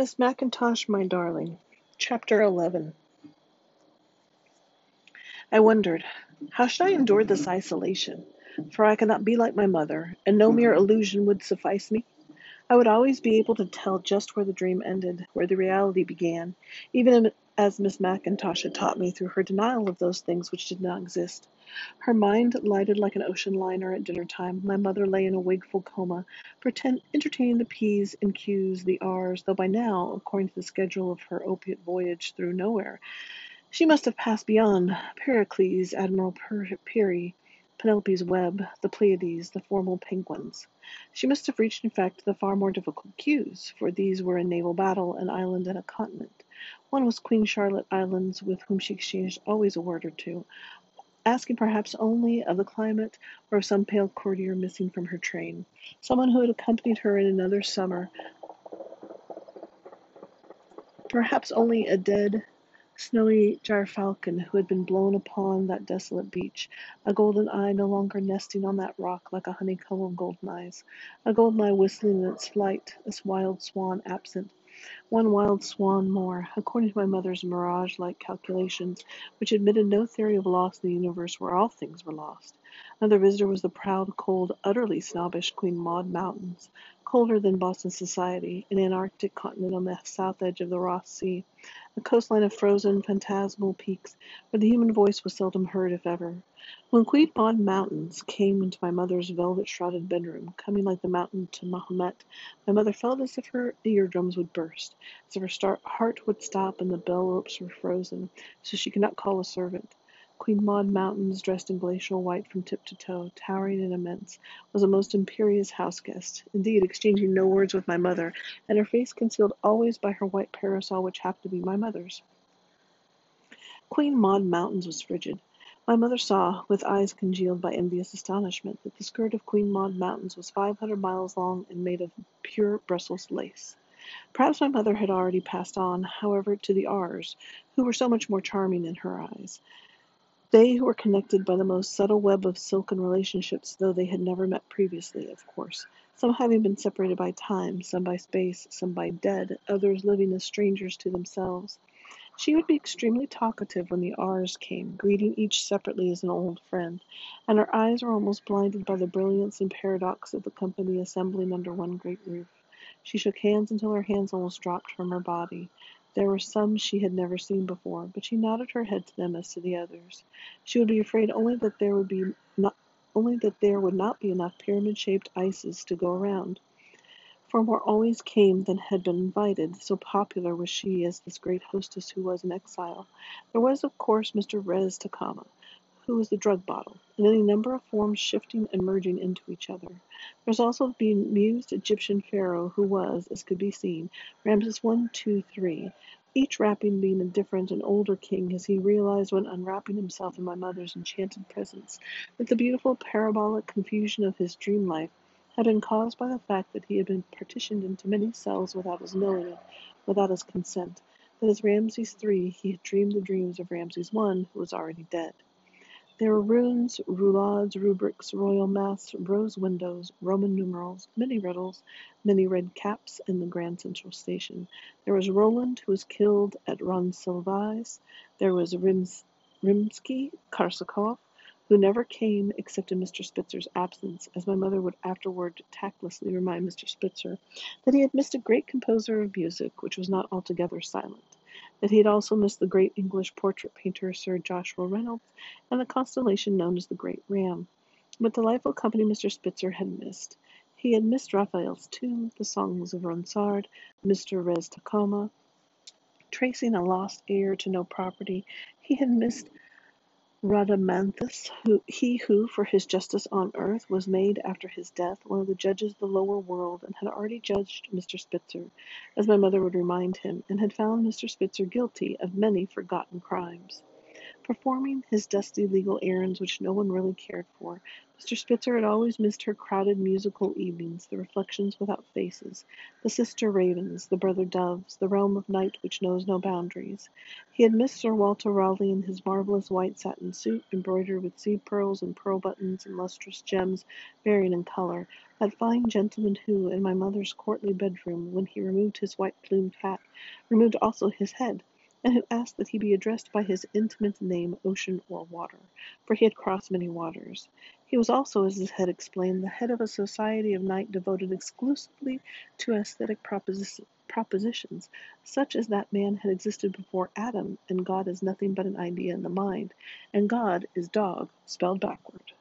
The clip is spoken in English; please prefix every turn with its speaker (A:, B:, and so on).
A: Miss MacIntosh, my darling. Chapter 11. I wondered, how should I endure this isolation? For I could not be like my mother, and no mere illusion would suffice me. I would always be able to tell just where the dream ended, where the reality began, even as Miss MacIntosh had taught me through her denial of those things which did not exist. Her mind lighted like an ocean liner at dinner time. My mother lay in a wakeful coma, pretend, entertaining the P's and Q's, the R's, though by now, according to the schedule of her opiate voyage through nowhere, she must have passed beyond Pericles, Admiral Peary, Penelope's web, the Pleiades, the formal penguins. She must have reached, in fact, the far more difficult cues, for these were a naval battle, an island, and a continent. One was Queen Charlotte Islands, with whom she exchanged always a word or two asking perhaps only of the climate or of some pale courtier missing from her train, someone who had accompanied her in another summer, perhaps only a dead, snowy gyrfalcon who had been blown upon that desolate beach, a golden eye no longer nesting on that rock like a honeycomb of golden eyes, a golden eye whistling in its flight, a wild swan absent, one wild swan more, according to my mother's mirage like calculations, which admitted no theory of loss in the universe where all things were lost. Another visitor was the proud, cold, utterly snobbish Queen Maud Mountains, colder than Boston society, an Antarctic continent on the south edge of the Ross Sea, a coastline of frozen, phantasmal peaks where the human voice was seldom heard, if ever. When Queen Maud Mountains came into my mother's velvet shrouded bedroom, coming like the mountain to Mahomet, my mother felt as if her eardrums would burst, as if her heart would stop and the bell ropes were frozen, so she could not call a servant. Queen Maud Mountains, dressed in glacial white from tip to toe, towering and immense, was a most imperious house guest, indeed exchanging no words with my mother, and her face concealed always by her white parasol which happened to be my mother's. Queen Maud Mountains was frigid. My mother saw, with eyes congealed by envious astonishment, that the skirt of Queen Maud Mountains was five hundred miles long and made of pure Brussels lace. Perhaps my mother had already passed on, however, to the R's, who were so much more charming in her eyes. They were connected by the most subtle web of silken relationships, though they had never met previously, of course, some having been separated by time, some by space, some by dead, others living as strangers to themselves. She would be extremely talkative when the R's came, greeting each separately as an old friend, and her eyes were almost blinded by the brilliance and paradox of the company assembling under one great roof. She shook hands until her hands almost dropped from her body. There were some she had never seen before, but she nodded her head to them as to the others. She would be afraid only that there would be not only that there would not be enough pyramid-shaped ices to go around for more always came than had been invited, so popular was she as this great hostess who was in exile. There was, of course, Mr. Res Takama, who was the drug bottle, in any number of forms shifting and merging into each other. There was also the bemused Egyptian pharaoh who was, as could be seen, Ramses I, II, III, each wrapping being a different and older king as he realized when unwrapping himself in my mother's enchanted presence that the beautiful parabolic confusion of his dream life had been caused by the fact that he had been partitioned into many cells without his knowing it, without his consent, that as Ramses III he had dreamed the dreams of Ramses I, who was already dead. There were runes, roulades, rubrics, royal masts, rose windows, Roman numerals, many riddles, many red caps in the Grand Central Station. There was Roland, who was killed at Roncesvalles. There was Rims- Rimsky Korsakov, who never came except in Mr. Spitzer's absence, as my mother would afterward tactlessly remind Mr. Spitzer that he had missed a great composer of music which was not altogether silent, that he had also missed the great English portrait painter Sir Joshua Reynolds, and the constellation known as the Great Ram. What delightful company Mr. Spitzer had missed! He had missed Raphael's tomb, the songs of Ronsard, Mr. Res Takama, tracing a lost heir to no property. He had missed Rhadamanthus, he who, for his justice on earth, was made, after his death, one of the judges of the lower world, and had already judged Mr. Spitzer, as my mother would remind him, and had found Mr. Spitzer guilty of many forgotten crimes. Performing his dusty legal errands which no one really cared for. Mr. Spitzer had always missed her crowded musical evenings, the reflections without faces, the sister ravens, the brother doves, the realm of night which knows no boundaries. He had missed Sir Walter Raleigh in his marvellous white satin suit, embroidered with seed pearls and pearl buttons and lustrous gems varying in colour, that fine gentleman who, in my mother's courtly bedroom, when he removed his white plumed hat, removed also his head and who asked that he be addressed by his intimate name Ocean or Water, for he had crossed many waters. He was also, as his head explained, the head of a society of night devoted exclusively to aesthetic proposi- propositions, such as that man had existed before Adam, and God is nothing but an idea in the mind, and God is dog, spelled backwards.